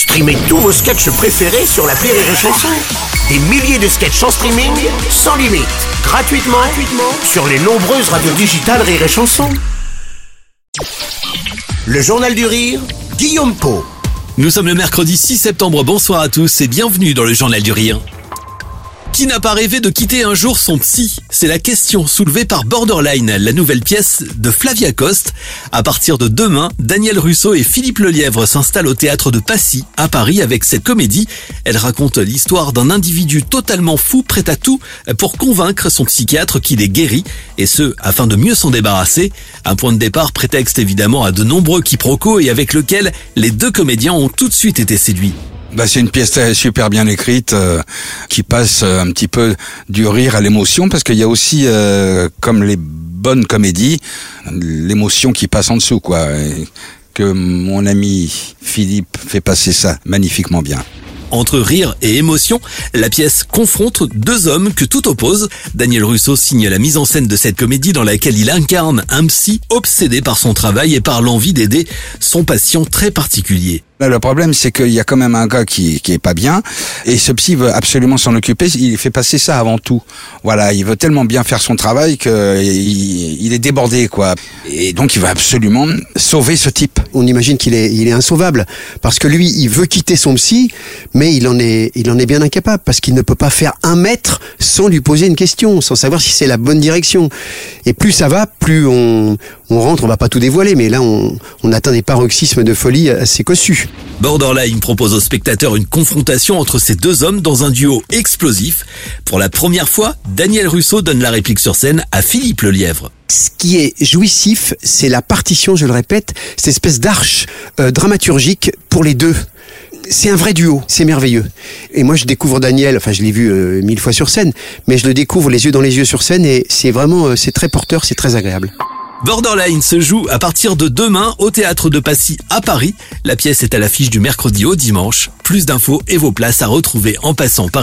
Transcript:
Streamez tous vos sketchs préférés sur la Rire et Chanson. Des milliers de sketchs en streaming, sans limite, gratuitement, gratuitement sur les nombreuses radios digitales Rire et. Le Journal du Rire, Guillaume Po. Nous sommes le mercredi 6 septembre, bonsoir à tous et bienvenue dans le Journal du Rire. Qui n'a pas rêvé de quitter un jour son psy C'est la question soulevée par Borderline, la nouvelle pièce de Flavia Coste. À partir de demain, Daniel Russo et Philippe Lelièvre s'installent au théâtre de Passy, à Paris, avec cette comédie. Elle raconte l'histoire d'un individu totalement fou, prêt à tout pour convaincre son psychiatre qu'il est guéri, et ce, afin de mieux s'en débarrasser. Un point de départ prétexte évidemment à de nombreux quiproquos et avec lequel les deux comédiens ont tout de suite été séduits. Bah, c'est une pièce super bien écrite euh, qui passe euh, un petit peu du rire à l'émotion parce qu'il y a aussi, euh, comme les bonnes comédies, l'émotion qui passe en dessous, quoi. Et que mon ami Philippe fait passer ça magnifiquement bien. Entre rire et émotion, la pièce confronte deux hommes que tout oppose. Daniel Russo signe la mise en scène de cette comédie dans laquelle il incarne un psy obsédé par son travail et par l'envie d'aider son patient très particulier. Le problème, c'est qu'il y a quand même un gars qui, qui est pas bien, et ce psy veut absolument s'en occuper. Il fait passer ça avant tout. Voilà, il veut tellement bien faire son travail qu'il il est débordé, quoi. Et donc, il veut absolument sauver ce type. On imagine qu'il est, il est insauvable, parce que lui, il veut quitter son psy, mais il en est, il en est bien incapable, parce qu'il ne peut pas faire un mètre sans lui poser une question, sans savoir si c'est la bonne direction. Et plus ça va, plus on, on rentre, on va pas tout dévoiler, mais là, on, on atteint des paroxysmes de folie assez cossus. Borderline propose aux spectateurs une confrontation entre ces deux hommes dans un duo explosif. Pour la première fois, Daniel Russo donne la réplique sur scène à Philippe Lelièvre. Ce qui est jouissif, c'est la partition, je le répète, cette espèce d'arche euh, dramaturgique pour les deux c'est un vrai duo, c'est merveilleux. Et moi, je découvre Daniel, enfin, je l'ai vu euh, mille fois sur scène, mais je le découvre les yeux dans les yeux sur scène et c'est vraiment, euh, c'est très porteur, c'est très agréable. Borderline se joue à partir de demain au théâtre de Passy à Paris. La pièce est à l'affiche du mercredi au dimanche. Plus d'infos et vos places à retrouver en passant par.